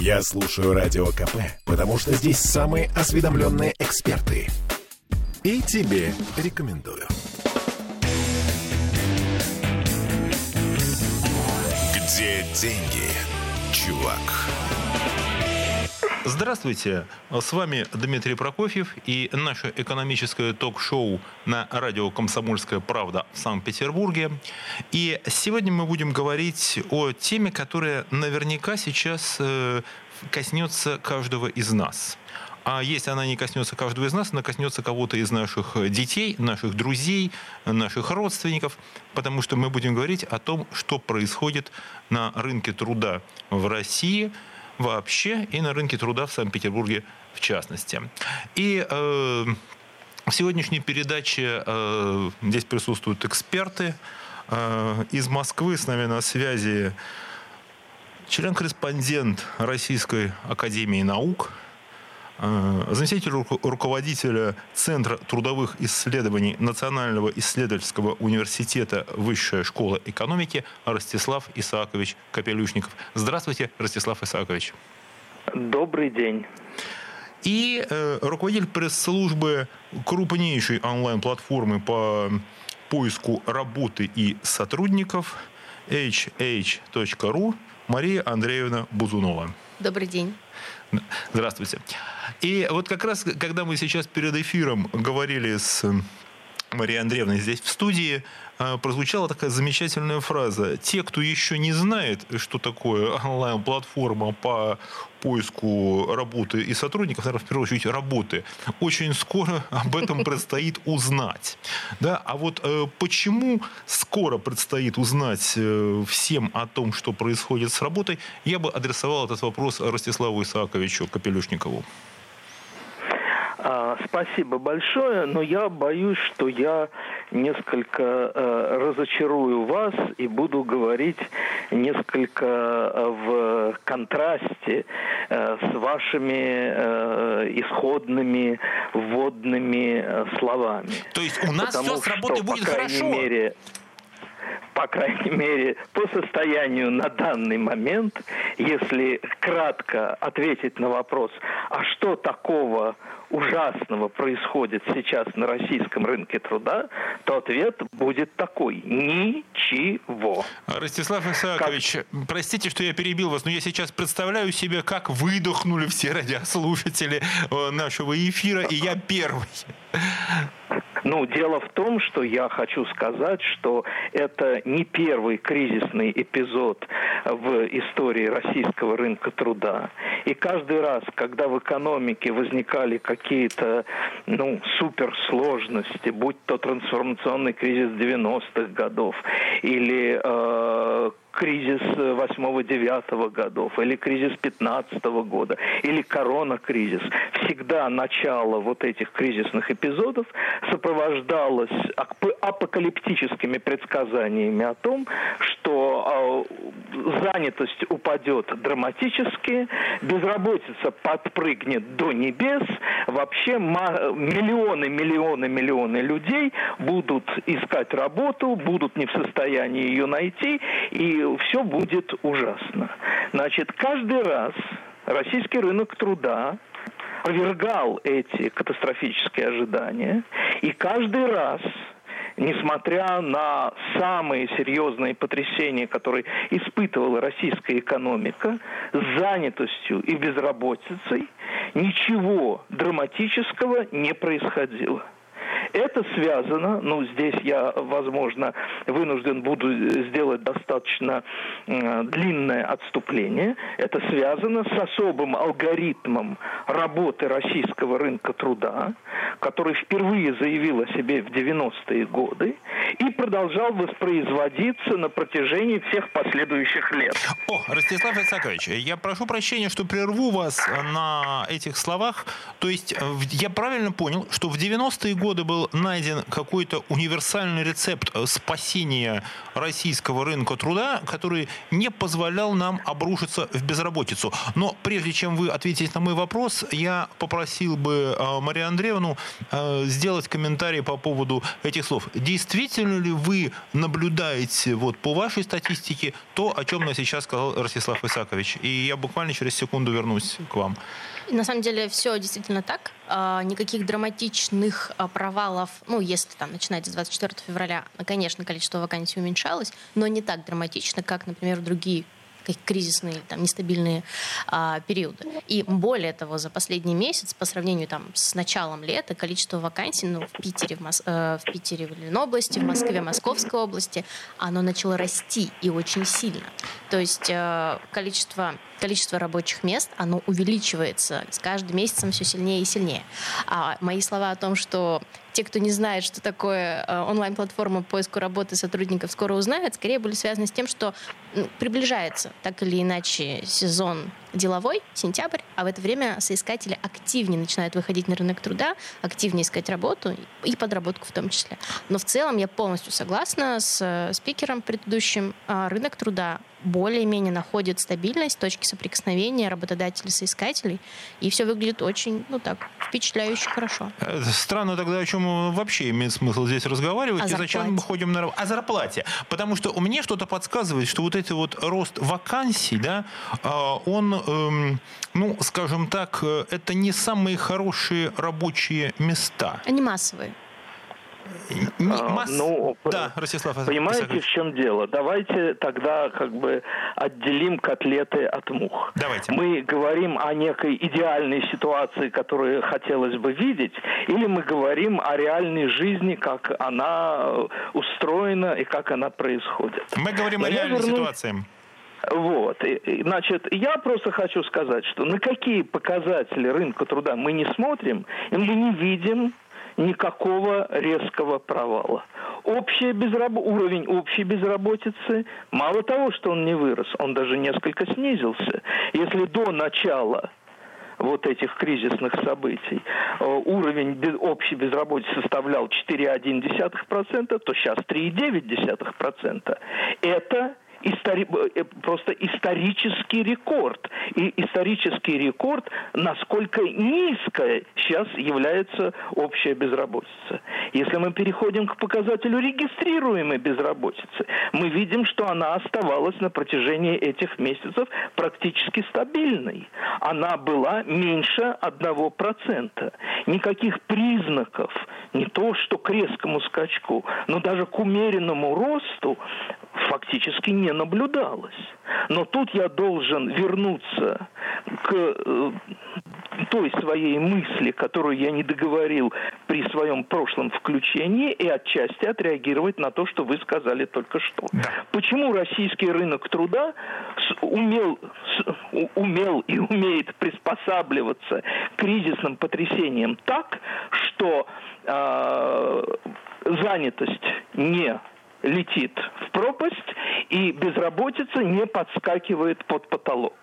Я слушаю Радио КП, потому что здесь самые осведомленные эксперты. И тебе рекомендую. Где деньги, чувак? Здравствуйте, с вами Дмитрий Прокофьев и наше экономическое ток-шоу на радио «Комсомольская правда» в Санкт-Петербурге. И сегодня мы будем говорить о теме, которая наверняка сейчас э, коснется каждого из нас. А если она не коснется каждого из нас, она коснется кого-то из наших детей, наших друзей, наших родственников, потому что мы будем говорить о том, что происходит на рынке труда в России – вообще и на рынке труда в Санкт-Петербурге в частности. И э, в сегодняшней передаче э, здесь присутствуют эксперты. Э, из Москвы с нами на связи член-корреспондент Российской Академии Наук – Э, заместитель руководителя Центра трудовых исследований Национального исследовательского университета Высшая школа экономики Ростислав Исаакович Капелюшников. Здравствуйте, Ростислав Исаакович. Добрый день. И э, руководитель пресс-службы крупнейшей онлайн-платформы по поиску работы и сотрудников hh.ru Мария Андреевна Бузунова. Добрый день. Здравствуйте. И вот как раз, когда мы сейчас перед эфиром говорили с Марией Андреевной здесь в студии, а, прозвучала такая замечательная фраза. Те, кто еще не знает, что такое онлайн-платформа по поиску работы и сотрудников, наверное, в первую очередь работы, очень скоро об этом предстоит узнать. Да? А вот э, почему скоро предстоит узнать э, всем о том, что происходит с работой, я бы адресовал этот вопрос Ростиславу Исааковичу Капелюшникову. А, спасибо большое, но я боюсь, что я несколько э, разочарую вас и буду говорить несколько э, в контрасте э, с вашими исходными вводными словами. То есть у нас Потому все с работой будет хорошо? Мере, по крайней мере, по состоянию на данный момент, если кратко ответить на вопрос, а что такого ужасного происходит сейчас на российском рынке труда, то ответ будет такой – ничего. Ростислав Исаакович, как... простите, что я перебил вас, но я сейчас представляю себе, как выдохнули все радиослушатели э, нашего эфира, и я первый. Ну, дело в том, что я хочу сказать, что это не первый кризисный эпизод в истории российского рынка труда. И каждый раз, когда в экономике возникали какие-то ну, суперсложности, будь то трансформационный кризис 90-х годов или э, кризис 8-9 годов, или кризис 15 года, или корона-кризис. Всегда начало вот этих кризисных эпизодов сопровождалось апокалиптическими предсказаниями о том, что а, занятость упадет драматически, безработица подпрыгнет до небес, вообще миллионы, миллионы, миллионы людей будут искать работу, будут не в состоянии ее найти, и все будет ужасно. Значит, каждый раз российский рынок труда опровергал эти катастрофические ожидания, и каждый раз несмотря на самые серьезные потрясения, которые испытывала российская экономика, с занятостью и безработицей, ничего драматического не происходило. Это связано, ну, здесь я, возможно, вынужден буду сделать достаточно э, длинное отступление. Это связано с особым алгоритмом работы российского рынка труда, который впервые заявил о себе в 90-е годы и продолжал воспроизводиться на протяжении всех последующих лет. О, Ростислав Исакович, я прошу прощения, что прерву вас на этих словах. То есть э, я правильно понял, что в 90-е годы был найден какой-то универсальный рецепт э, спасения российского рынка труда, который не позволял нам обрушиться в безработицу. Но прежде чем вы ответите на мой вопрос, я попросил бы э, Марию Андреевну сделать комментарий по поводу этих слов. Действительно действительно ли вы наблюдаете вот по вашей статистике то, о чем сейчас сказал Ростислав Исакович? И я буквально через секунду вернусь к вам. На самом деле все действительно так. А, никаких драматичных а, провалов, ну, если там начинать с 24 февраля, конечно, количество вакансий уменьшалось, но не так драматично, как, например, другие кризисные, там, нестабильные а, периоды. И более того, за последний месяц, по сравнению там, с началом лета, количество вакансий ну, в Питере, в, Мос... э, в Питере, в Ленобласти, в Москве, Московской области, оно начало расти и очень сильно. То есть э, количество количество рабочих мест, оно увеличивается с каждым месяцем все сильнее и сильнее. А мои слова о том, что те, кто не знает, что такое э, онлайн-платформа по поиску работы сотрудников, скоро узнают, скорее были связаны с тем, что приближается так или иначе сезон деловой, сентябрь, а в это время соискатели активнее начинают выходить на рынок труда, активнее искать работу и подработку в том числе. Но в целом я полностью согласна с э, спикером предыдущим. А, рынок труда более-менее находит стабильность, точки соприкосновения работодателей соискателей, и все выглядит очень, ну так, впечатляюще хорошо. Э, странно тогда, о чем вообще имеет смысл здесь разговаривать, о и зачем мы ходим на О зарплате. Потому что меня что-то подсказывает, что вот этот вот рост вакансий, да, а, он Эм, ну, скажем так, э, это не самые хорошие рабочие места. Они массовые. Не, а, масс... Ну, да, Ростислав. Понимаете, Исакович. в чем дело? Давайте тогда как бы отделим котлеты от мух. Давайте. Мы говорим о некой идеальной ситуации, которую хотелось бы видеть, или мы говорим о реальной жизни, как она устроена и как она происходит. Мы говорим Но о реальной верну... ситуации. Вот. Значит, я просто хочу сказать, что на какие показатели рынка труда мы не смотрим, мы не видим никакого резкого провала. Общая безраб... Уровень общей безработицы, мало того, что он не вырос, он даже несколько снизился. Если до начала вот этих кризисных событий э, уровень общей безработицы составлял 4,1%, то сейчас 3,9%. Это истори... Э, просто исторический рекорд. И исторический рекорд, насколько низкая сейчас является общая безработица. Если мы переходим к показателю регистрируемой безработицы, мы видим, что она оставалась на протяжении этих месяцев практически стабильной. Она была меньше 1%. Никаких признаков, не то что к резкому скачку, но даже к умеренному росту фактически не наблюдалось. Но тут я должен вернуться к э, той своей мысли, которую я не договорил при своем прошлом включении, и отчасти отреагировать на то, что вы сказали только что. Да. Почему российский рынок труда умел, умел и умеет приспосабливаться к кризисным потрясениям так, что э, занятость не летит в пропасть, и безработица не подскакивает под потолок.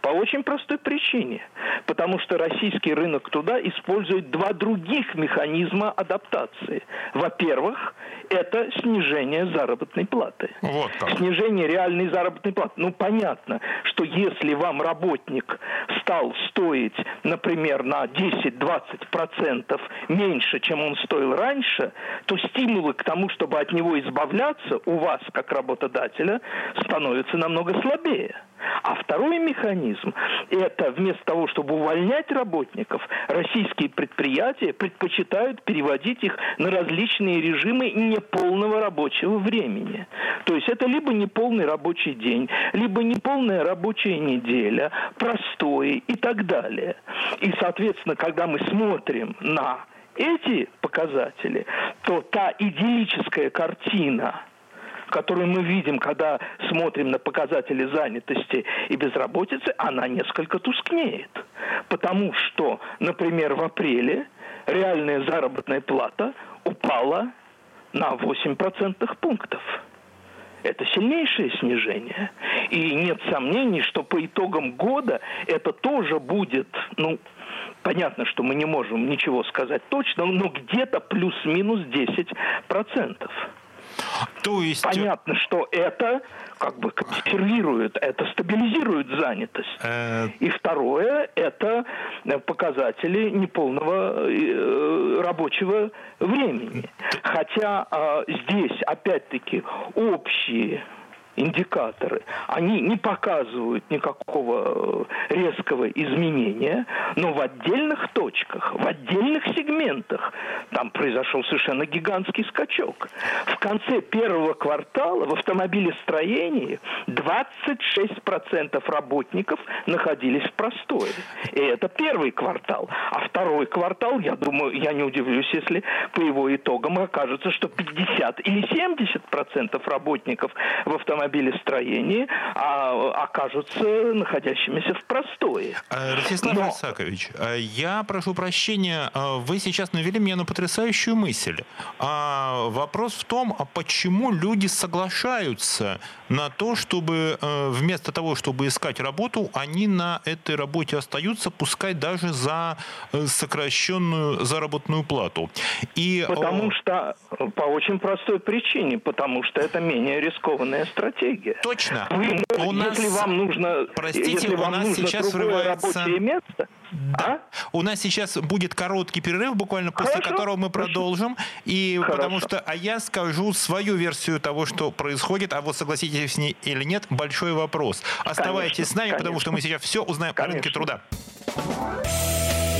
По очень простой причине. Потому что российский рынок труда использует два других механизма адаптации. Во-первых, это снижение заработной платы. Вот так. Снижение реальной заработной платы. Ну, понятно, что если вам работник стал стоить, например, на 10-20% меньше, чем он стоил раньше, то стимулы к тому, чтобы от него избавляться у вас, как работодателя, становятся намного слабее. А второй механизм – это вместо того, чтобы увольнять работников, российские предприятия предпочитают переводить их на различные режимы неполного рабочего времени. То есть это либо неполный рабочий день, либо неполная рабочая неделя, простой и так далее. И, соответственно, когда мы смотрим на эти показатели, то та идиллическая картина – которую мы видим, когда смотрим на показатели занятости и безработицы, она несколько тускнеет. Потому что, например, в апреле реальная заработная плата упала на 8% пунктов. Это сильнейшее снижение. И нет сомнений, что по итогам года это тоже будет, ну, понятно, что мы не можем ничего сказать точно, но где-то плюс-минус 10%. То есть... Понятно, что это как бы консервирует, это стабилизирует занятость. Э... И второе, это показатели неполного э, рабочего времени. Хотя э, здесь, опять-таки, общие индикаторы, они не показывают никакого э, резкого изменения, но в отдельных точках, в отдельных сегментах там произошел совершенно гигантский скачок. В конце первого квартала в автомобилестроении 26% работников находились в простое. И это первый квартал. А второй квартал, я думаю, я не удивлюсь, если по его итогам окажется, что 50 или 70% работников в автомобилестроении автомобилестроении а, окажутся находящимися в простое. Э, Ростислав Но... Исакович, э, я прошу прощения, э, вы сейчас навели меня на потрясающую мысль. А, вопрос в том, а почему люди соглашаются на то, чтобы вместо того, чтобы искать работу, они на этой работе остаются, пускай даже за сокращенную заработную плату. И... Потому что по очень простой причине, потому что это менее рискованная стратегия стратегия. Точно. Вы, у нас, если вам нужно, простите, если вам у нас нужно сейчас врывается... рабочее место, да. А? У нас сейчас будет короткий перерыв, буквально после Хорошо. которого мы продолжим. И Хорошо. потому что, а я скажу свою версию того, что происходит, а вот согласитесь с ней или нет, большой вопрос. Оставайтесь конечно, с нами, конечно. потому что мы сейчас все узнаем конечно. о рынке труда.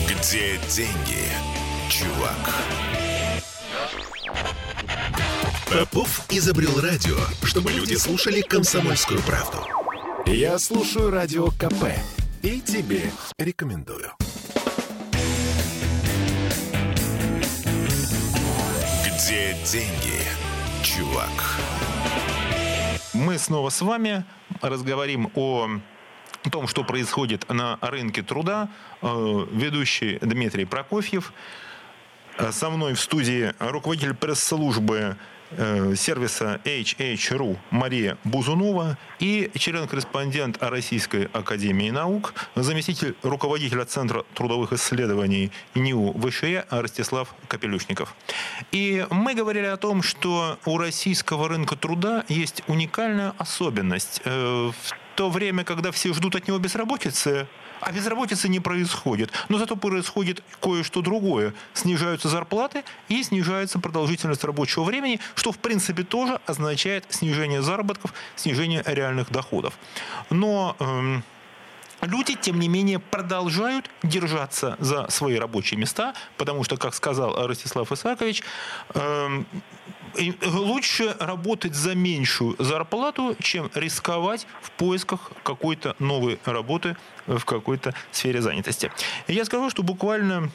Где деньги, чувак? Попов изобрел радио, чтобы люди слушали комсомольскую правду. Я слушаю радио КП и тебе рекомендую. Где деньги, чувак? Мы снова с вами разговорим о том, что происходит на рынке труда. Э, ведущий Дмитрий Прокофьев. Э, со мной в студии руководитель пресс-службы сервиса HH.ru Мария Бузунова и член-корреспондент Российской Академии Наук, заместитель руководителя Центра трудовых исследований НИУ ВШЕ Ростислав Капелюшников. И мы говорили о том, что у российского рынка труда есть уникальная особенность. Э, в то время, когда все ждут от него безработицы, а безработицы не происходит. Но зато происходит кое-что другое. Снижаются зарплаты и снижается продолжительность рабочего времени, что в принципе тоже означает снижение заработков, снижение реальных доходов. Но эм, люди, тем не менее, продолжают держаться за свои рабочие места, потому что, как сказал Ростислав Исакович, эм, лучше работать за меньшую зарплату, чем рисковать в поисках какой-то новой работы в какой-то сфере занятости. Я скажу, что буквально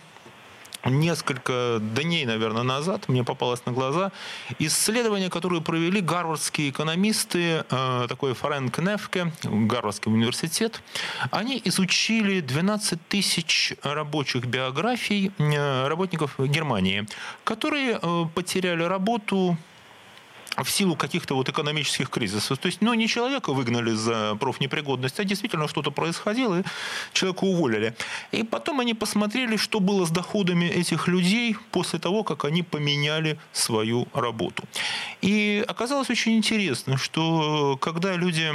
несколько дней, наверное, назад мне попалось на глаза исследование, которое провели гарвардские экономисты, э, такой Фрэнк Нефке, Гарвардский университет. Они изучили 12 тысяч рабочих биографий э, работников Германии, которые э, потеряли работу в силу каких-то вот экономических кризисов. То есть, ну, не человека выгнали за профнепригодность, а действительно что-то происходило, и человека уволили. И потом они посмотрели, что было с доходами этих людей после того, как они поменяли свою работу. И оказалось очень интересно, что когда люди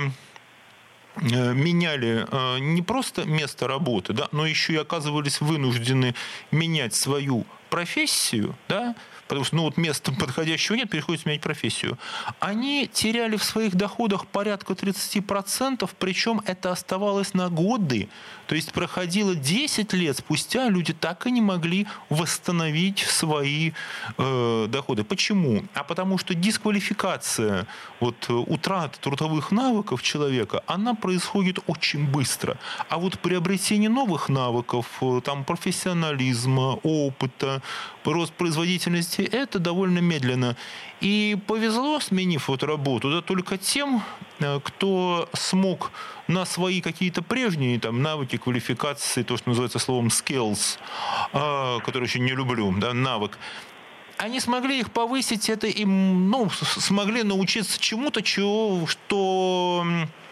э, меняли э, не просто место работы, да, но еще и оказывались вынуждены менять свою профессию, да, потому что ну, вот места подходящего нет, приходится менять профессию. Они теряли в своих доходах порядка 30%, причем это оставалось на годы. То есть проходило 10 лет спустя, люди так и не могли восстановить свои э, доходы. Почему? А потому что дисквалификация, вот, утрата трудовых навыков человека, она происходит очень быстро. А вот приобретение новых навыков, э, там, профессионализма, опыта, рост производительности работе это довольно медленно. И повезло, сменив вот работу, да, только тем, э, кто смог на свои какие-то прежние там, навыки, квалификации, то, что называется словом skills, а, который очень не люблю, да, навык, они смогли их повысить, это им, ну, смогли научиться чему-то, чего, что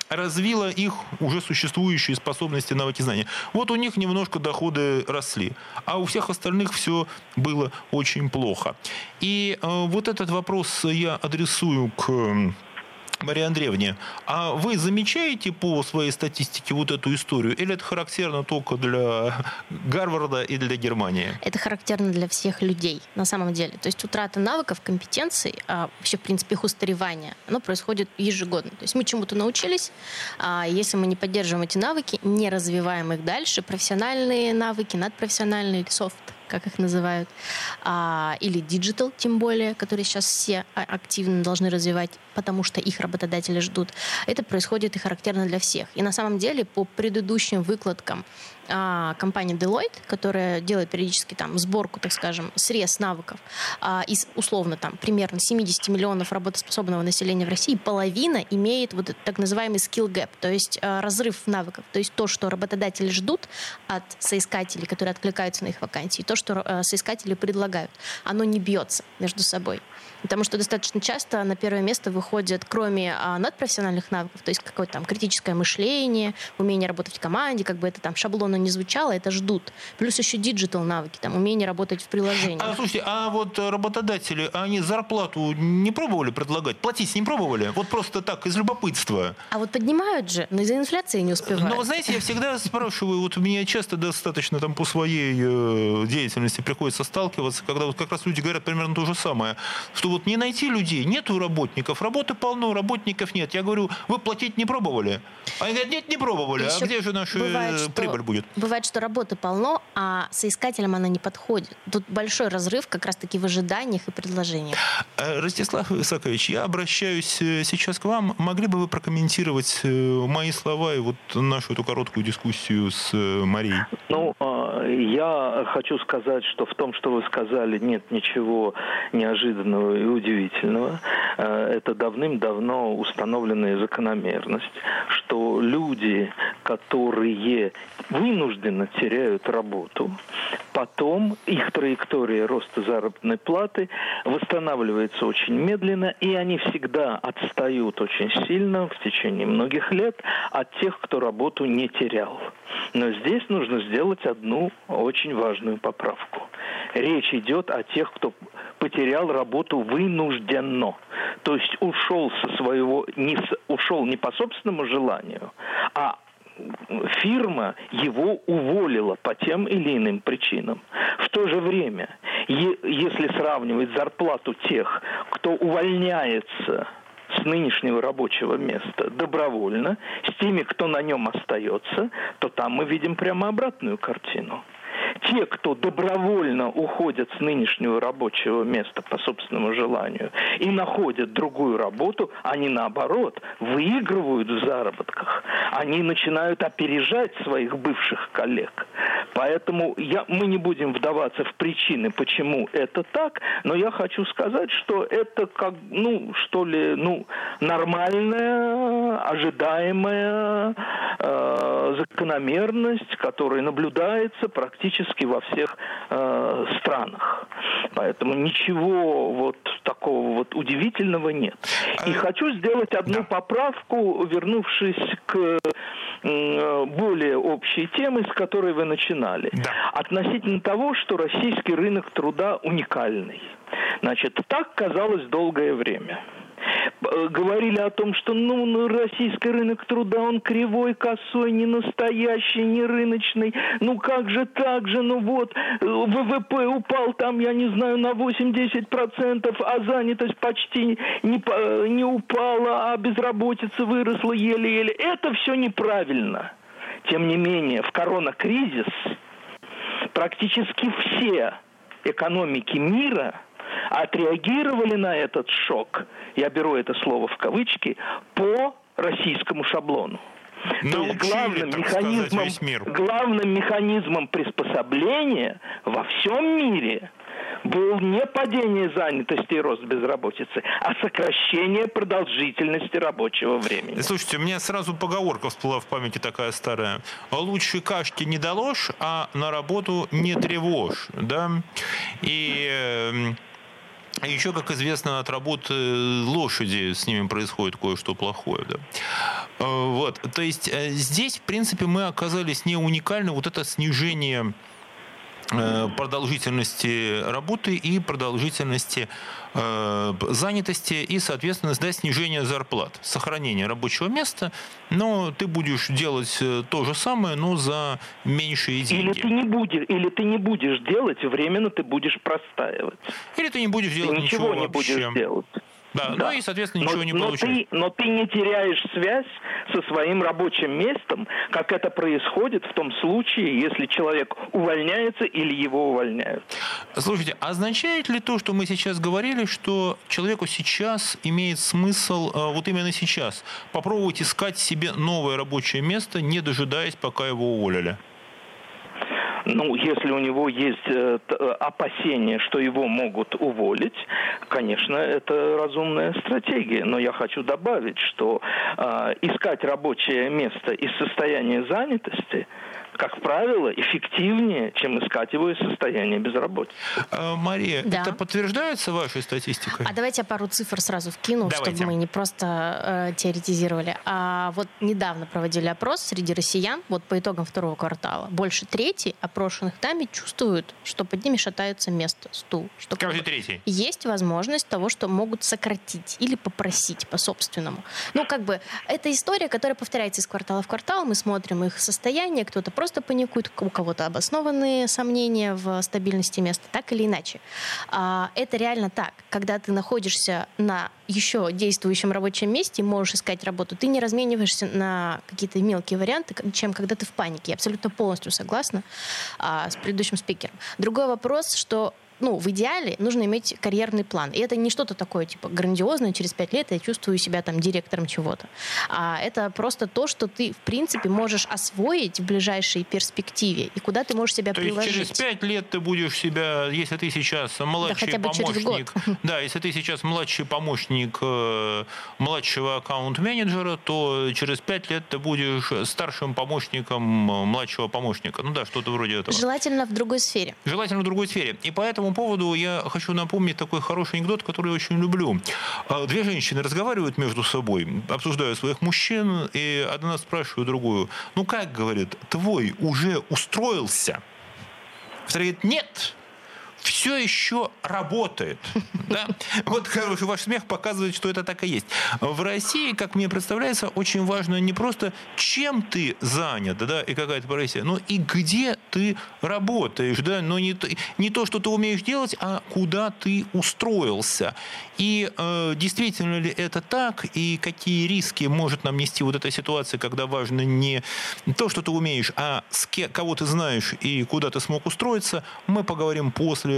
развила их уже существующие способности, навыки, знания. Вот у них немножко доходы росли, а у всех остальных все было очень плохо. И э, вот этот вопрос я адресую к Мария Андреевна, а вы замечаете по своей статистике вот эту историю, или это характерно только для Гарварда и для Германии? Это характерно для всех людей, на самом деле. То есть утрата навыков, компетенций, а вообще, в принципе, их устаревание, оно происходит ежегодно. То есть мы чему-то научились, а если мы не поддерживаем эти навыки, не развиваем их дальше, профессиональные навыки, надпрофессиональные, софт, как их называют, а, или digital, тем более, которые сейчас все активно должны развивать, потому что их работодатели ждут. Это происходит и характерно для всех. И на самом деле по предыдущим выкладкам а, компания Deloitte, которая делает периодически там сборку, так скажем, срез навыков а, из условно там примерно 70 миллионов работоспособного населения в России, половина имеет вот так называемый skill gap, то есть а, разрыв навыков, то есть то, что работодатели ждут от соискателей, которые откликаются на их вакансии, то, что а, соискатели предлагают, оно не бьется между собой. Потому что достаточно часто на первое место выходят, кроме а, надпрофессиональных навыков, то есть какое-то там критическое мышление, умение работать в команде, как бы это там шаблонно не звучало, это ждут. Плюс еще digital навыки, там умение работать в приложении. А слушайте, а вот работодатели, они зарплату не пробовали предлагать? Платить не пробовали? Вот просто так, из любопытства. А вот поднимают же, но из-за инфляции не успевают. Но вы знаете, я всегда спрашиваю, вот мне часто достаточно там по своей э, деятельности приходится сталкиваться, когда вот как раз люди говорят примерно то же самое, что что вот не найти людей, нету работников, работы полно, работников нет. Я говорю, вы платить не пробовали? Они говорят, нет, не пробовали. Еще а где же наша бывает, что, прибыль будет? Бывает, что работы полно, а соискателям она не подходит. Тут большой разрыв как раз-таки в ожиданиях и предложениях. Э, Ростислав Исакович, я обращаюсь э, сейчас к вам. Могли бы вы прокомментировать э, мои слова и вот нашу эту короткую дискуссию с Марией? Ну, а, я хочу сказать, что в том, что вы сказали, нет ничего неожиданного и удивительного. Э, это давным-давно установленная закономерность, что люди, которые вынужденно теряют работу, потом их траектория роста заработной платы восстанавливается очень медленно, и они всегда отстают очень сильно в течение многих лет от тех, кто работу не терял. Но здесь нужно сделать одну очень важную поправку. Речь идет о тех, кто потерял работу вынужденно. То есть ушел со своего, не, ушел не по собственному желанию, а фирма его уволила по тем или иным причинам. В то же время, если сравнивать зарплату тех, кто увольняется с нынешнего рабочего места добровольно, с теми, кто на нем остается, то там мы видим прямо обратную картину те, кто добровольно уходят с нынешнего рабочего места по собственному желанию и находят другую работу, они наоборот выигрывают в заработках. Они начинают опережать своих бывших коллег. Поэтому я, мы не будем вдаваться в причины, почему это так, но я хочу сказать, что это как, ну, что ли, ну, нормальная, ожидаемая э, закономерность, которая наблюдается практически во всех э, странах. Поэтому ничего вот такого вот удивительного нет. И а, хочу сделать одну да. поправку, вернувшись к более общей темы, с которой вы начинали. Да. Относительно того, что российский рынок труда уникальный. Значит, так казалось долгое время. Э, говорили о том, что ну, ну, российский рынок труда, он кривой, косой, не настоящий, не рыночный. Ну как же так же, ну вот, э, ВВП упал там, я не знаю, на 8-10%, а занятость почти не, э, не упала, а безработица выросла еле-еле. Это все неправильно. Тем не менее, в коронакризис практически все экономики мира – отреагировали на этот шок, я беру это слово в кавычки, по российскому шаблону. То есть главным механизмом, сказать, главным механизмом приспособления во всем мире был не падение занятости и рост безработицы, а сокращение продолжительности рабочего времени. Слушайте, у меня сразу поговорка всплыла в памяти такая старая. Лучше кашки не доложь, а на работу не тревожь. Да? И эм, еще, как известно, от работы лошади с ними происходит кое-что плохое. Да? Вот. То есть здесь, в принципе, мы оказались не уникальны. Вот это снижение Э, продолжительности работы и продолжительности э, занятости и, соответственно, да, снижение зарплат, сохранение рабочего места, но ты будешь делать э, то же самое, но за меньшие деньги. Или ты не будешь, или ты не будешь делать, временно ты будешь простаивать. Или ты не будешь делать ты ничего, ничего не вообще. будешь делать. Да, да. ну и, соответственно, ничего но, не но получаешь. Ты, но ты не теряешь связь со своим рабочим местом, как это происходит в том случае, если человек увольняется или его увольняют. Слушайте, означает ли то, что мы сейчас говорили, что человеку сейчас имеет смысл, э, вот именно сейчас, попробовать искать себе новое рабочее место, не дожидаясь, пока его уволили? Ну, если у него есть э, э, опасения, что его могут уволить, конечно, это разумная стратегия. Но я хочу добавить, что э, искать рабочее место из состояния занятости – как правило, эффективнее, чем искать его из состояния безработицы. А, Мария, да. это подтверждается вашей статистикой? А давайте я пару цифр сразу вкину, давайте. чтобы мы не просто э, теоретизировали. А вот недавно проводили опрос среди россиян, вот по итогам второго квартала. Больше трети опрошенных нами чувствуют, что под ними шатается место, стул. Что Каждый третий. Есть возможность того, что могут сократить или попросить по-собственному. Ну, как бы, это история, которая повторяется из квартала в квартал. Мы смотрим их состояние, кто-то просто паникуют, у кого-то обоснованные сомнения в стабильности места, так или иначе. А, это реально так. Когда ты находишься на еще действующем рабочем месте, можешь искать работу, ты не размениваешься на какие-то мелкие варианты, чем когда ты в панике. Я абсолютно полностью согласна а, с предыдущим спикером. Другой вопрос, что ну, в идеале нужно иметь карьерный план. И это не что-то такое, типа, грандиозное, через пять лет я чувствую себя там директором чего-то. А это просто то, что ты, в принципе, можешь освоить в ближайшей перспективе и куда ты можешь себя то приложить. Есть через пять лет ты будешь себя, если ты сейчас младший да, помощник, да, если ты сейчас младший помощник э, младшего аккаунт-менеджера, то через пять лет ты будешь старшим помощником э, младшего помощника. Ну да, что-то вроде этого. Желательно в другой сфере. Желательно в другой сфере. И поэтому этому поводу я хочу напомнить такой хороший анекдот, который я очень люблю. А, две женщины разговаривают между собой, обсуждают своих мужчин, и одна спрашивает другую, ну как, говорит, твой уже устроился? Вторая говорит, нет, все еще работает. Да? Вот хороший ваш смех показывает, что это так и есть. В России, как мне представляется, очень важно не просто чем ты занят, да, и какая-то профессия, но и где ты работаешь, да, но не, не то, что ты умеешь делать, а куда ты устроился. И э, действительно ли это так, и какие риски может нам нести вот эта ситуация, когда важно не то, что ты умеешь, а с кем, кого ты знаешь и куда ты смог устроиться, мы поговорим после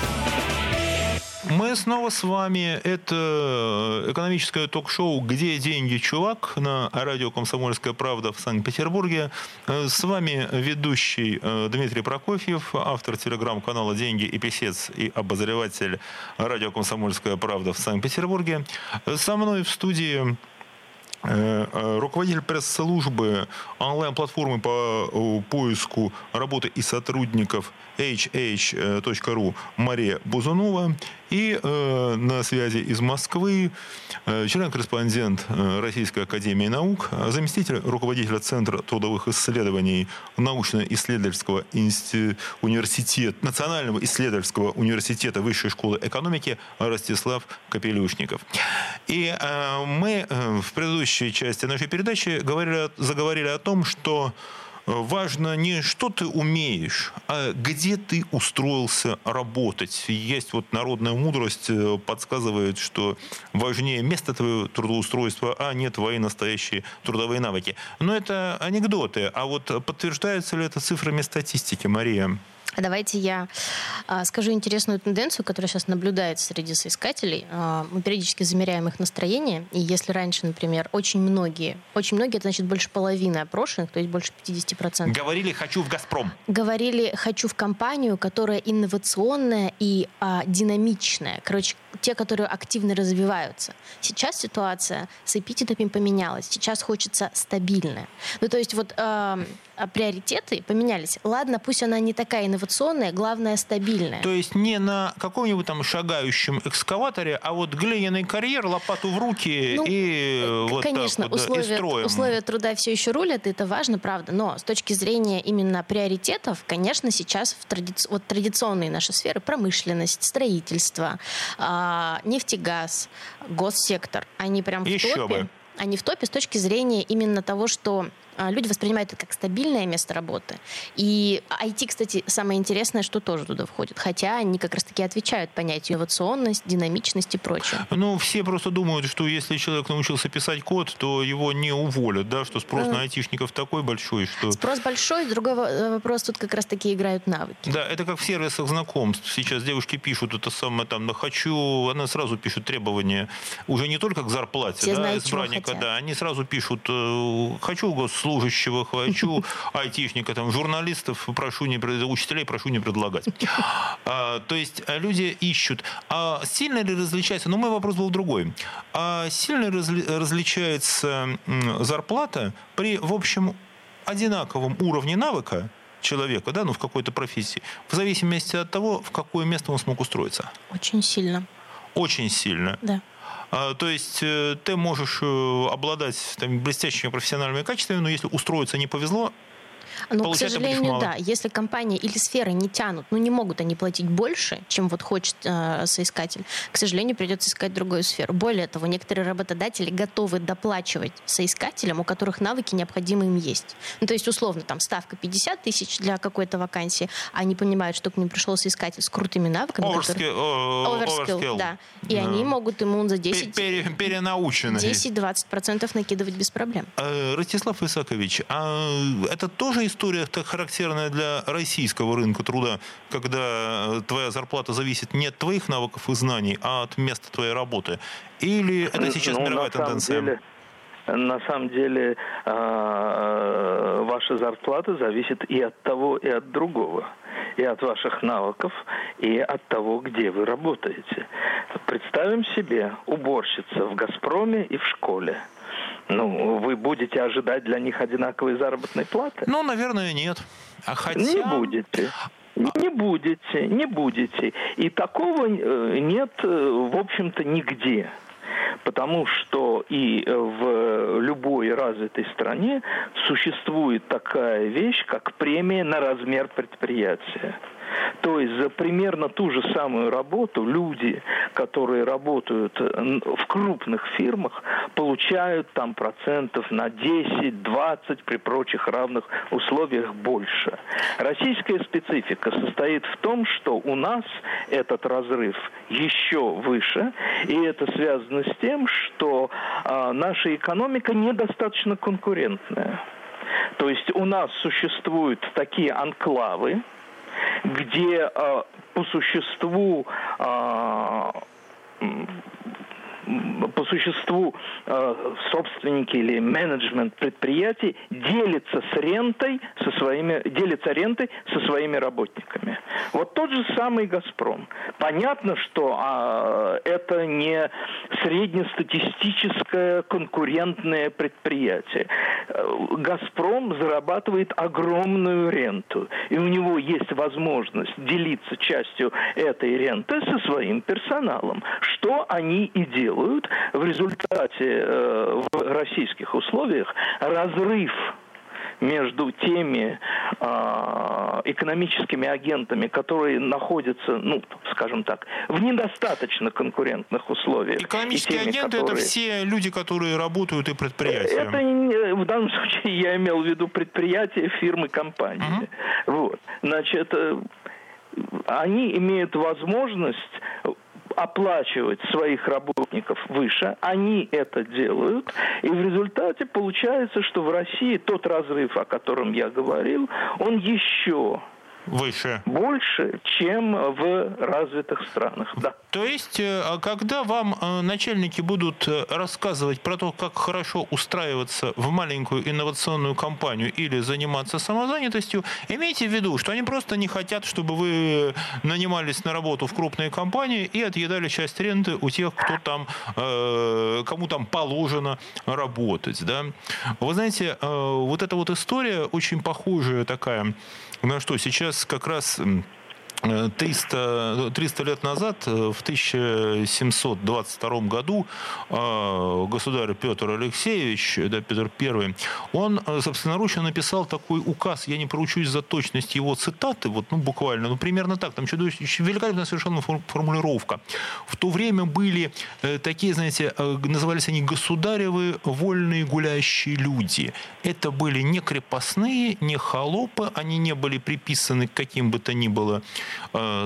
Мы снова с вами. Это экономическое ток-шоу «Где деньги, чувак?» на радио «Комсомольская правда» в Санкт-Петербурге. С вами ведущий э, Дмитрий Прокофьев, автор телеграм-канала «Деньги и писец» и обозреватель радио «Комсомольская правда» в Санкт-Петербурге. Со мной в студии Э, э, руководитель пресс-службы онлайн-платформы по э, поиску работы и сотрудников hh.ru Мария Бузунова и э, на связи из Москвы э, член-корреспондент Российской Академии Наук, заместитель руководителя Центра трудовых исследований научно-исследовательского университета, Национального исследовательского университета Высшей школы экономики Ростислав Капелюшников. И э, мы в предыдущем предыдущей части нашей передачи говорили, заговорили о том, что э, важно не что ты умеешь, а где ты устроился работать. Есть вот народная мудрость, э, подсказывает, что важнее место твоего трудоустройства, а не твои настоящие трудовые навыки. Но это анекдоты. А вот подтверждается ли это цифрами статистики, Мария? Давайте я а, скажу интересную тенденцию, которая сейчас наблюдается среди соискателей. А, мы периодически замеряем их настроение, и если раньше, например, очень многие, очень многие, это значит больше половины опрошенных, то есть больше 50%. Говорили «хочу в «Газпром». Говорили «хочу в компанию, которая инновационная и а, динамичная». Короче, те, которые активно развиваются. Сейчас ситуация с эпитетами поменялась. Сейчас хочется стабильное. Ну, то есть вот э, приоритеты поменялись. Ладно, пусть она не такая инновационная, главное стабильная. То есть не на каком-нибудь там шагающем экскаваторе, а вот глиняный карьер, лопату в руки ну, и э, вот конечно, так вот, условия, и строим. условия труда все еще рулят, это важно, правда. Но с точки зрения именно приоритетов, конечно, сейчас в тради... вот традиционные наши сферы, промышленность, строительство, э, нефтегаз, госсектор, они прям в Еще топе. Бы. Они в топе с точки зрения именно того, что а, люди воспринимают это как стабильное место работы. И IT, кстати, самое интересное, что тоже туда входит. Хотя они как раз-таки отвечают понятию инновационность, динамичность и прочее. Ну, все просто думают, что если человек научился писать код, то его не уволят, да, что спрос на айтишников такой большой, что... Спрос большой, другой э, вопрос, тут как раз-таки играют навыки. Да, это как в сервисах знакомств. Сейчас девушки пишут это самое там, да, хочу, она сразу пишет требования уже не только к зарплате, все да, знают, избранника, да, они сразу пишут, э, хочу госслужащего, служащего хочу, айтишника, там, журналистов прошу не, учителей прошу не предлагать. А, то есть а, люди ищут. А сильно ли различается, ну, мой вопрос был другой. А сильно ли разли, различается зарплата при, в общем, одинаковом уровне навыка, человека, да, ну, в какой-то профессии, в зависимости от того, в какое место он смог устроиться? Очень сильно. Очень сильно. Да. А, то есть э, ты можешь э, обладать там, блестящими профессиональными качествами, но если устроиться не повезло, но, к сожалению, да, если компания или сфера не тянут, ну не могут они платить больше, чем вот хочет э, соискатель, к сожалению, придется искать другую сферу. Более того, некоторые работодатели готовы доплачивать соискателям, у которых навыки необходимы им есть. Ну, то есть, условно, там ставка 50 тысяч для какой-то вакансии, а они понимают, что к ним пришел соискатель с крутыми навыками. Overskill, которые... Overskill, да. И да. они могут ему за 10... Пере, перенаучены. 10-20% накидывать без проблем. Э, Ростислав Исакович, а это тоже история так характерная для российского рынка труда, когда э, твоя зарплата зависит не от твоих навыков и знаний, а от места твоей работы? Или это сейчас ну, мировая тенденция? Деле, на самом деле э, ваша зарплата зависит и от того, и от другого. И от ваших навыков, и от того, где вы работаете. Представим себе уборщица в «Газпроме» и в школе – ну, вы будете ожидать для них одинаковой заработной платы? Ну, наверное, нет. А хотя... Не будете. Не будете, не будете. И такого э, нет, э, в общем-то, нигде. Потому что и в любой развитой стране существует такая вещь, как премия на размер предприятия. То есть за примерно ту же самую работу люди, которые работают в крупных фирмах, получают там процентов на 10-20 при прочих равных условиях больше. Российская специфика состоит в том, что у нас этот разрыв еще выше, и это связано с тем, что а, наша экономика недостаточно конкурентная. То есть у нас существуют такие анклавы, где э, по существу э, по существу э, собственники или менеджмент предприятий делится с рентой со своими делится рентой со своими работниками. Вот тот же самый Газпром. Понятно, что э, это не среднестатистическое конкурентное предприятие. Э, Газпром зарабатывает огромную ренту, и у него есть возможность делиться частью этой ренты со своим персоналом, что они и делают делают, в результате э, в российских условиях разрыв между теми э, экономическими агентами, которые находятся, ну, скажем так, в недостаточно конкурентных условиях. Экономические теми, агенты которые... это все люди, которые работают и предприятия. Это в данном случае я имел в виду предприятия, фирмы, компании. Угу. Вот. Значит, э, они имеют возможность оплачивать своих работников выше, они это делают, и в результате получается, что в России тот разрыв, о котором я говорил, он еще Выше. Больше, чем в развитых странах, да. То есть, э, а когда вам э, начальники будут э, рассказывать про то, как хорошо устраиваться в маленькую инновационную компанию или заниматься самозанятостью, имейте в виду, что они просто не хотят, чтобы вы нанимались на работу в крупные компании и отъедали часть ренты у тех, кто там, кому там положено работать. Да? Вы знаете, вот эта вот история очень похожая такая на что сейчас как раз 300, 300 лет назад, э, в 1722 году, э, государь Петр Алексеевич, да, Петр I, он э, собственноручно написал такой указ, я не проучусь за точность его цитаты, вот, ну, буквально, ну, примерно так, там чудовищно, великолепная совершенно формулировка. В то время были такие, знаете, назывались они государевы вольные гулящие люди. Это были не крепостные, не холопы, они не были приписаны к каким бы то ни было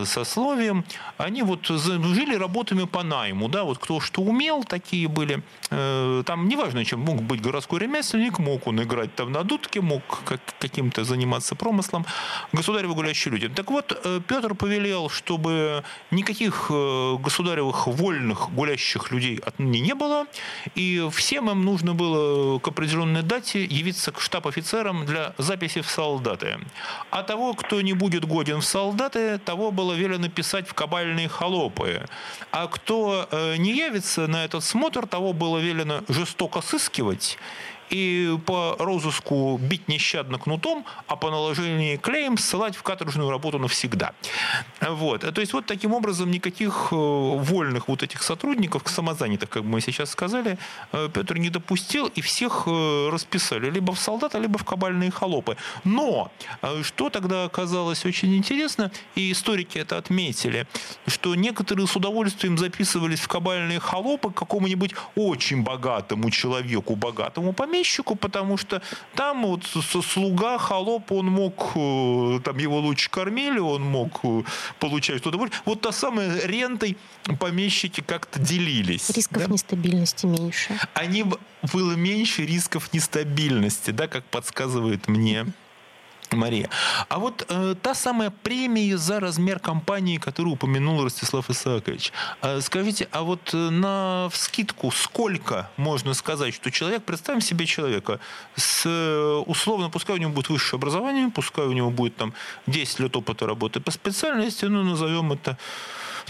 сословием, они вот жили работами по найму, да, вот кто что умел, такие были. Э, там неважно, чем мог быть городской ремесленник, мог он играть там на дудке, мог каким-то заниматься промыслом. Государевы гулящие люди. Так вот, э, Петр повелел, чтобы никаких государевых вольных гулящих людей отныне не было, и всем им нужно было к определенной дате явиться к штаб-офицерам для записи в солдаты. А того, кто не будет годен в солдаты, того было велено писать в кабальные холопы. А кто э, не явится на этот смотр, того было велено жестоко сыскивать и по розыску бить нещадно кнутом, а по наложению клеем ссылать в каторжную работу навсегда. Вот. То есть вот таким образом никаких э, вольных вот этих сотрудников, самозанятых, как мы сейчас сказали, э, Петр не допустил, и всех э, расписали либо в солдата, либо в кабальные холопы. Но что тогда оказалось очень интересно, и историки это отметили, что некоторые с удовольствием записывались в кабальные холопы к какому-нибудь очень богатому человеку, богатому помещику, помещику, потому что там вот слуга, холоп, он мог, э, там его лучше кормили, он мог э, получать что-то больше. Вот та самая рентой помещики как-то делились. Рисков да? нестабильности меньше. Они было меньше рисков нестабильности, да, как подсказывает мне Мария. А вот э, та самая премия за размер компании, которую упомянул Ростислав Исаакович. Э, скажите, а вот э, на вскидку сколько можно сказать, что человек, представим себе человека, с, э, условно, пускай у него будет высшее образование, пускай у него будет там 10 лет опыта работы по специальности, ну, назовем это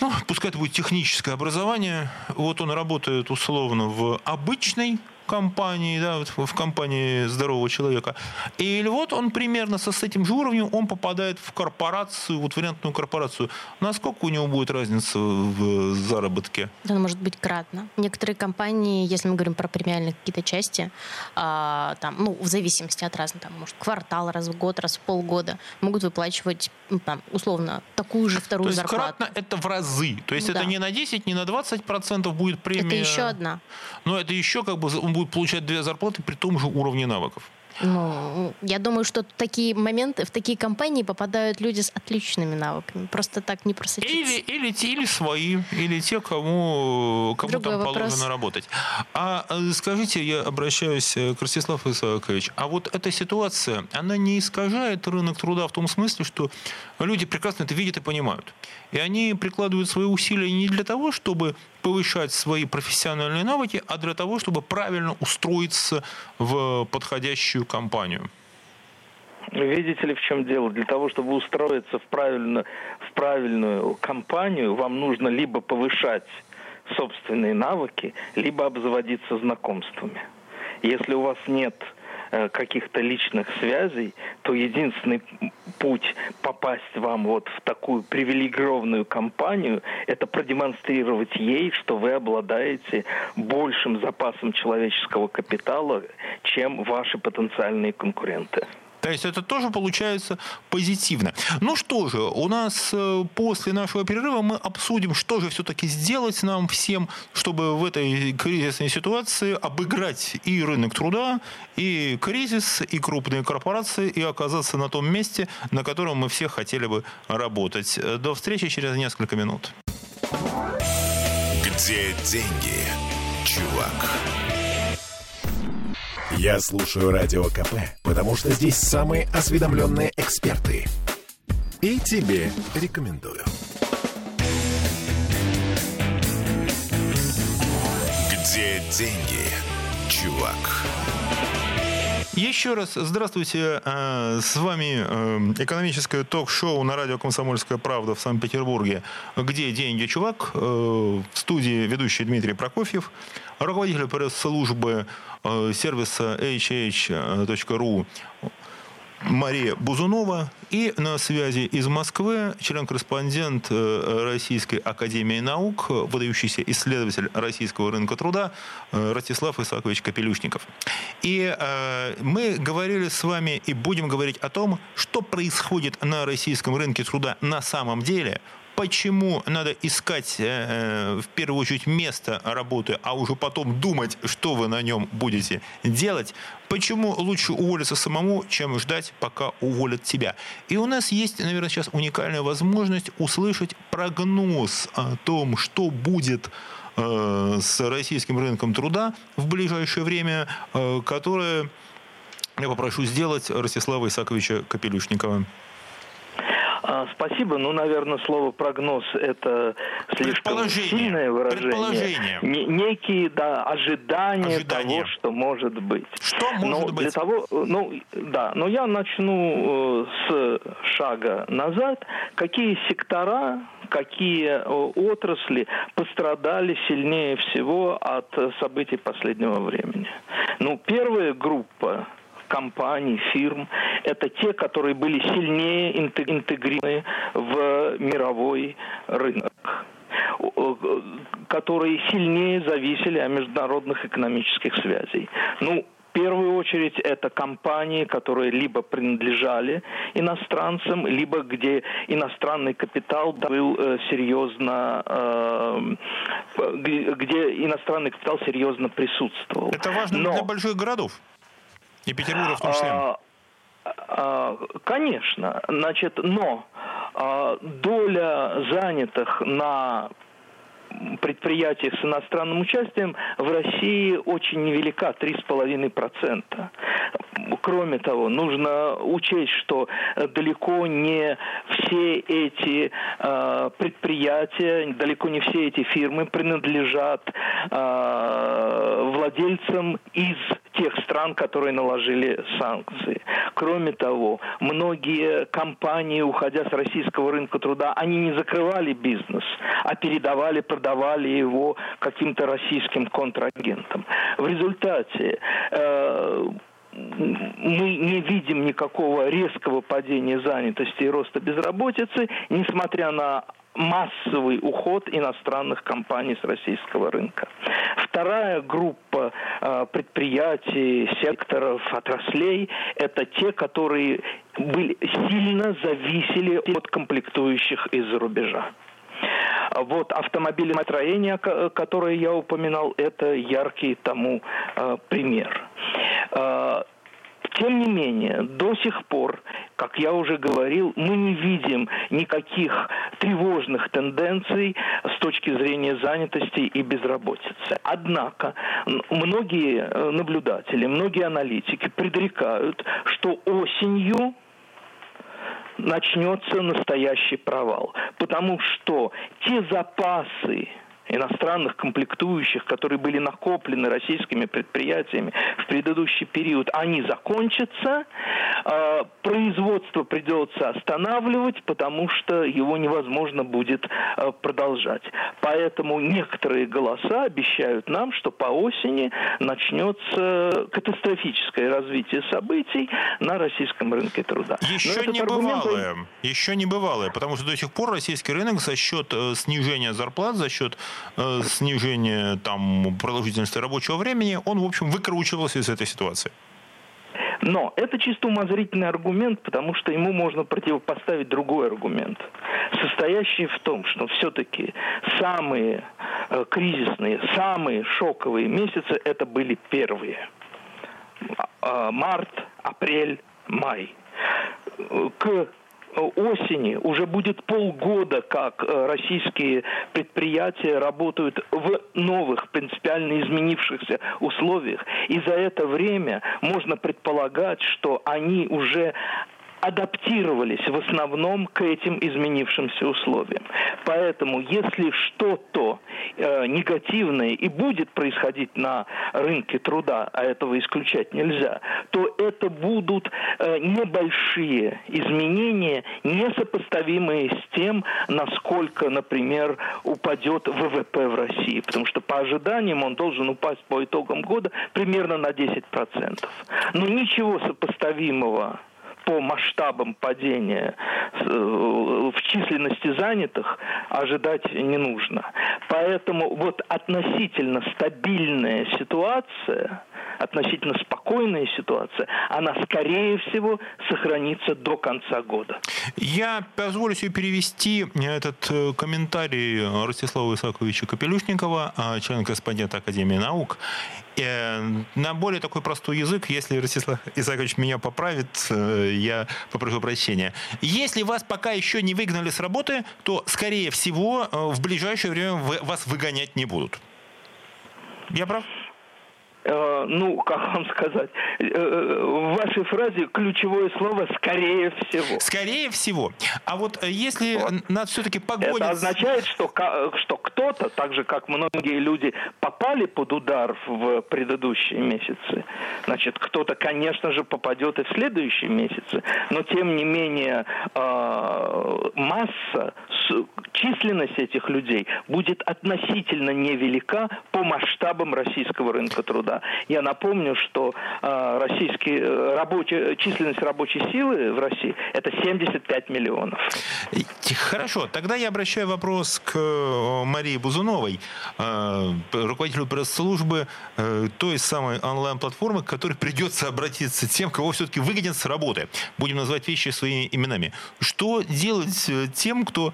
ну, пускай это будет техническое образование. Вот он работает условно в обычной компании, да, в компании здорового человека. И вот он примерно со, с этим же уровнем он попадает в корпорацию, вот вариантную корпорацию. Насколько у него будет разница в заработке? Да, она может быть кратно. Некоторые компании, если мы говорим про премиальные какие-то части, а, там, ну, в зависимости от разных, там, может, квартал, раз в год, раз в полгода, могут выплачивать, ну, там, условно, такую же вторую То есть зарплату. кратно это в разы. То есть ну, это да. не на 10, не на 20 процентов будет премия. Это еще одна. Но это еще как бы он будет получать две зарплаты при том же уровне навыков. Ну, я думаю, что такие моменты, в такие компании попадают люди с отличными навыками. Просто так не просочиться. Или, или, или свои, или те, кому, кому там вопрос. положено работать. А э, скажите, я обращаюсь э, к Ростиславу Исаакович, а вот эта ситуация, она не искажает рынок труда в том смысле, что люди прекрасно это видят и понимают. И они прикладывают свои усилия не для того, чтобы повышать свои профессиональные навыки, а для того, чтобы правильно устроиться в подходящую компанию. Видите ли, в чем дело? Для того, чтобы устроиться в, правильно, в правильную компанию, вам нужно либо повышать собственные навыки, либо обзаводиться знакомствами. Если у вас нет каких-то личных связей, то единственный путь попасть вам вот в такую привилегированную компанию, это продемонстрировать ей, что вы обладаете большим запасом человеческого капитала, чем ваши потенциальные конкуренты. То есть это тоже получается позитивно. Ну что же, у нас э, после нашего перерыва мы обсудим, что же все-таки сделать нам всем, чтобы в этой кризисной ситуации обыграть и рынок труда, и кризис, и крупные корпорации, и оказаться на том месте, на котором мы все хотели бы работать. До встречи через несколько минут. Где деньги, чувак? Я слушаю Радио КП, потому что здесь самые осведомленные эксперты. Тебе рекомендую. Где деньги, чувак? Еще раз здравствуйте. Э, с вами э, экономическое ток-шоу на радио «Комсомольская правда» в Санкт-Петербурге «Где деньги, чувак?» э, В студии ведущий Дмитрий Прокофьев, руководитель пресс-службы сервиса hh.ru Мария Бузунова. И на связи из Москвы член-корреспондент э, Российской Академии Наук, выдающийся исследователь российского рынка труда э, Ростислав Исакович Капелюшников. И э, мы говорили с вами и будем говорить о том, что происходит на российском рынке труда на самом деле – почему надо искать э, в первую очередь место работы, а уже потом думать, что вы на нем будете делать, почему лучше уволиться самому, чем ждать, пока уволят тебя. И у нас есть, наверное, сейчас уникальная возможность услышать прогноз о том, что будет э, с российским рынком труда в ближайшее время, э, которое я попрошу сделать Ростислава Исаковича Капелюшникова. А, спасибо. Ну, наверное, слово прогноз это слишком сильное выражение. Не, некие да, ожидания, ожидания того, что может быть. Что может но быть? Для того, ну, да, но я начну э, с шага назад. Какие сектора, какие э, отрасли пострадали сильнее всего от событий последнего времени? Ну, первая группа компаний, фирм. Это те, которые были сильнее интегрированы в мировой рынок которые сильнее зависели от международных экономических связей. Ну, в первую очередь это компании, которые либо принадлежали иностранцам, либо где иностранный капитал был э, серьезно, э, где иностранный капитал серьезно присутствовал. Это важно Но... для больших городов. И Петербурга в том числе. А, а, конечно, значит, но а, доля занятых на предприятиях с иностранным участием в России очень невелика, 3,5%. Кроме того, нужно учесть, что далеко не все эти э, предприятия, далеко не все эти фирмы принадлежат э, владельцам из тех стран, которые наложили санкции. Кроме того, многие компании, уходя с российского рынка труда, они не закрывали бизнес, а передавали, продавали его каким-то российским контрагентам. В результате э, мы не видим никакого резкого падения занятости и роста безработицы, несмотря на массовый уход иностранных компаний с российского рынка. Вторая группа э, предприятий, секторов, отраслей – это те, которые были, сильно зависели от комплектующих из-за рубежа. Вот автомобилестроение, которое я упоминал, это яркий тому э, пример. Э, тем не менее, до сих пор, как я уже говорил, мы не видим никаких тревожных тенденций с точки зрения занятости и безработицы. Однако многие э, наблюдатели, многие аналитики предрекают, что осенью начнется настоящий провал, потому что те запасы иностранных комплектующих, которые были накоплены российскими предприятиями в предыдущий период, они закончатся, а, производство придется останавливать, потому что его невозможно будет а, продолжать. Поэтому некоторые голоса обещают нам, что по осени начнется катастрофическое развитие событий на российском рынке труда. Еще не бывалое, аргумент... еще не бывалое, потому что до сих пор российский рынок за счет э, снижения зарплат, за счет э, снижения там, продолжительности рабочего времени, он, в общем, выкручивался из этой ситуации. Но это чисто умозрительный аргумент, потому что ему можно противопоставить другой аргумент, состоящий в том, что все-таки самые э, кризисные, самые шоковые месяцы это были первые. А, март, апрель, май. К осени уже будет полгода, как э, российские предприятия работают в новых, принципиально изменившихся условиях. И за это время можно предполагать, что они уже адаптировались в основном к этим изменившимся условиям. Поэтому, если что-то э, негативное и будет происходить на рынке труда, а этого исключать нельзя, то это будут э, небольшие изменения, несопоставимые с тем, насколько, например, упадет ВВП в России. Потому что по ожиданиям он должен упасть по итогам года примерно на 10%. Но ничего сопоставимого по масштабам падения э, в численности занятых ожидать не нужно. Поэтому вот относительно стабильная ситуация, относительно спокойная ситуация, она, скорее всего, сохранится до конца года. Я позволю себе перевести этот э, комментарий Ростислава Исаковича Капелюшникова, а, члена-корреспондента Академии наук, Э, на более такой простой язык, если Ростислав Исаакович меня поправит, э, я попрошу прощения. Если вас пока еще не выгнали с работы, то, скорее всего, э, в ближайшее время вас выгонять не будут. Я прав? Э, ну, как вам сказать, э, э, в вашей фразе ключевое слово «скорее всего». Скорее всего. А вот если вот. нас все-таки погонят... Это означает, что, что кто-то, так же как многие люди, попали под удар в предыдущие месяцы. Значит, кто-то, конечно же, попадет и в следующие месяцы. Но, тем не менее, масса, численность этих людей будет относительно невелика по масштабам российского рынка труда. Я напомню, что э, российские, э, рабочие, численность рабочей силы в России – это 75 миллионов. Хорошо, тогда я обращаю вопрос к э, Марии Бузуновой, руководителю пресс-службы той самой онлайн-платформы, к которой придется обратиться тем, кого все-таки выгонят с работы. Будем называть вещи своими именами. Что делать тем, кто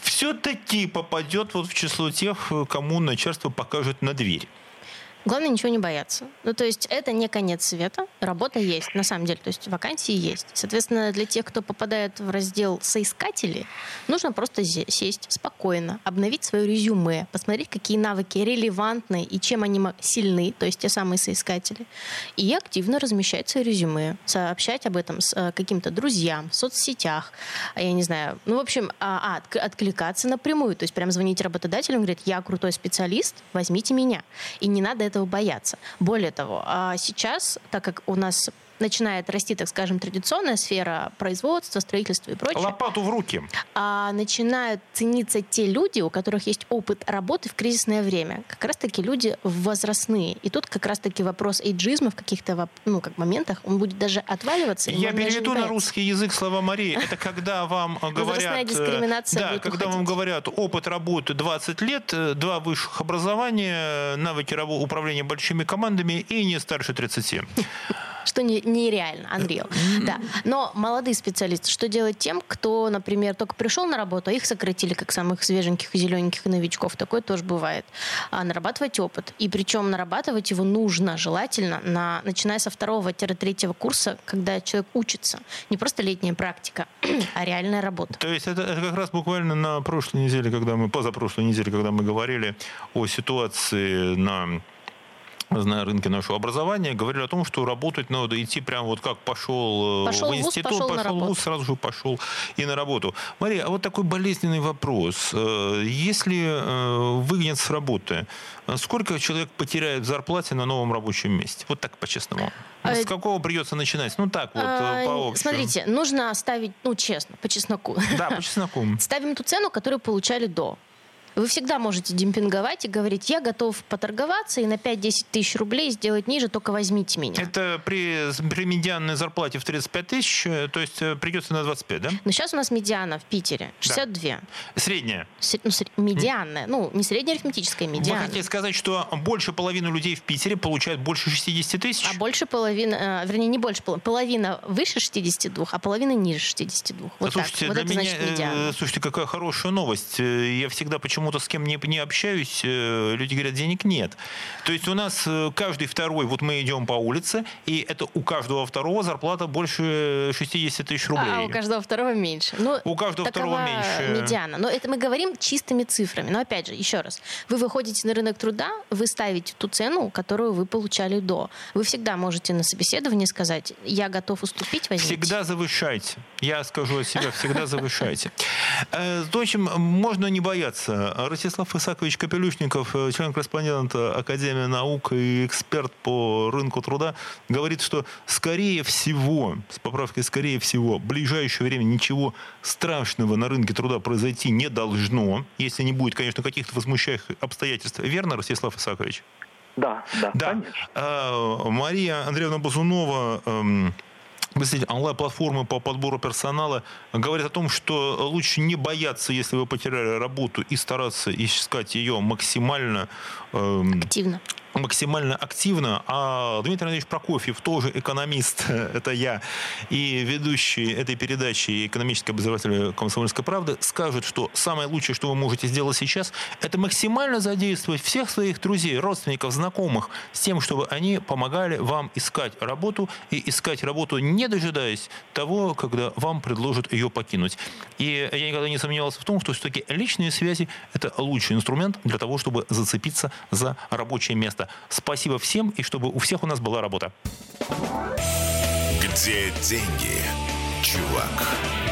все-таки попадет вот в число тех, кому начальство покажет на дверь? Главное ничего не бояться. Ну, то есть это не конец света, работа есть, на самом деле, то есть вакансии есть. Соответственно, для тех, кто попадает в раздел «Соискатели», нужно просто сесть спокойно, обновить свое резюме, посмотреть, какие навыки релевантны и чем они сильны, то есть те самые соискатели, и активно размещать свое резюме, сообщать об этом с э, каким-то друзьям в соцсетях, я не знаю, ну, в общем, а, а, откликаться напрямую, то есть прям звонить работодателю, говорить, я крутой специалист, возьмите меня. И не надо этого бояться. Более того, а сейчас, так как у нас начинает расти, так скажем, традиционная сфера производства, строительства и прочее. Лопату в руки. А начинают цениться те люди, у которых есть опыт работы в кризисное время. Как раз-таки люди возрастные. И тут как раз-таки вопрос эйджизма в каких-то ну, как моментах, он будет даже отваливаться. Я переведу на русский язык слова Марии. Это когда вам говорят... Возрастная э, дискриминация Да, когда уходить. вам говорят опыт работы 20 лет, э, два высших образования, навыки управления большими командами и не старше 30 что не, нереально, Unreal. Да. Но молодые специалисты, что делать тем, кто, например, только пришел на работу, а их сократили как самых свеженьких и зелененьких новичков, такое тоже бывает. А нарабатывать опыт. И причем нарабатывать его нужно, желательно, на, начиная со второго-третьего курса, когда человек учится. Не просто летняя практика, а реальная работа. То есть это, это как раз буквально на прошлой неделе, когда мы, позапрошлой неделе, когда мы говорили о ситуации на на рынке нашего образования, говорили о том, что работать надо идти прям вот как пошел, э, пошел в институт, вуз, пошел, пошел в ВУЗ, сразу же пошел и на работу. Мария, а вот такой болезненный вопрос. Э, если э, выгонят с работы, сколько человек потеряет в зарплате на новом рабочем месте? Вот так по-честному. С какого придется начинать? Ну так вот, а, по общему. Смотрите, нужно ставить, ну честно, по чесноку. Да, по чесноку. Ставим ту цену, которую получали до. Вы всегда можете демпинговать и говорить, я готов поторговаться и на 5-10 тысяч рублей сделать ниже, только возьмите меня. Это при, при медианной зарплате в 35 тысяч, э, то есть э, придется на 25, да? Но сейчас у нас медиана в Питере 62. Да. Средняя? С, ну, медианная, ну, не средняя арифметическая, медиана. Вы хотите сказать, что больше половины людей в Питере получают больше 60 тысяч? А больше половины, э, вернее, не больше половина выше 62, а половина ниже 62. Вот слушайте, так. Вот это меня, значит медиана. Слушайте, какая хорошая новость. Я всегда почему почему-то с кем не, не общаюсь, э, люди говорят, денег нет. То есть у нас э, каждый второй, вот мы идем по улице, и это у каждого второго зарплата больше 60 тысяч рублей. А у каждого второго меньше. Ну, у каждого второго меньше. медиана. Но это мы говорим чистыми цифрами. Но опять же, еще раз, вы выходите на рынок труда, вы ставите ту цену, которую вы получали до. Вы всегда можете на собеседовании сказать, я готов уступить, возьмите. Всегда завышайте. Я скажу о себе, всегда завышайте. Э, в общем, можно не бояться. Ростислав Исакович Капелюшников, э, член-корреспондент Академии наук и эксперт по рынку труда, говорит, что скорее всего, с поправкой скорее всего, в ближайшее время ничего страшного на рынке труда произойти не должно, если не будет, конечно, каких-то возмущающих обстоятельств. Верно, Ростислав Исакович? Да, да, да. конечно. А, Мария Андреевна Базунова, Представитель онлайн-платформы по подбору персонала говорит о том, что лучше не бояться, если вы потеряли работу, и стараться искать ее максимально эм, активно максимально активно. А Дмитрий Андреевич Прокофьев, тоже экономист, это я, и ведущий этой передачи, экономический обозреватель «Комсомольской правды», скажет, что самое лучшее, что вы можете сделать сейчас, это максимально задействовать всех своих друзей, родственников, знакомых с тем, чтобы они помогали вам искать работу и искать работу, не дожидаясь того, когда вам предложат ее покинуть. И я никогда не сомневался в том, что все-таки личные связи – это лучший инструмент для того, чтобы зацепиться за рабочее место. Спасибо всем, и чтобы у всех у нас была работа. Где деньги, чувак?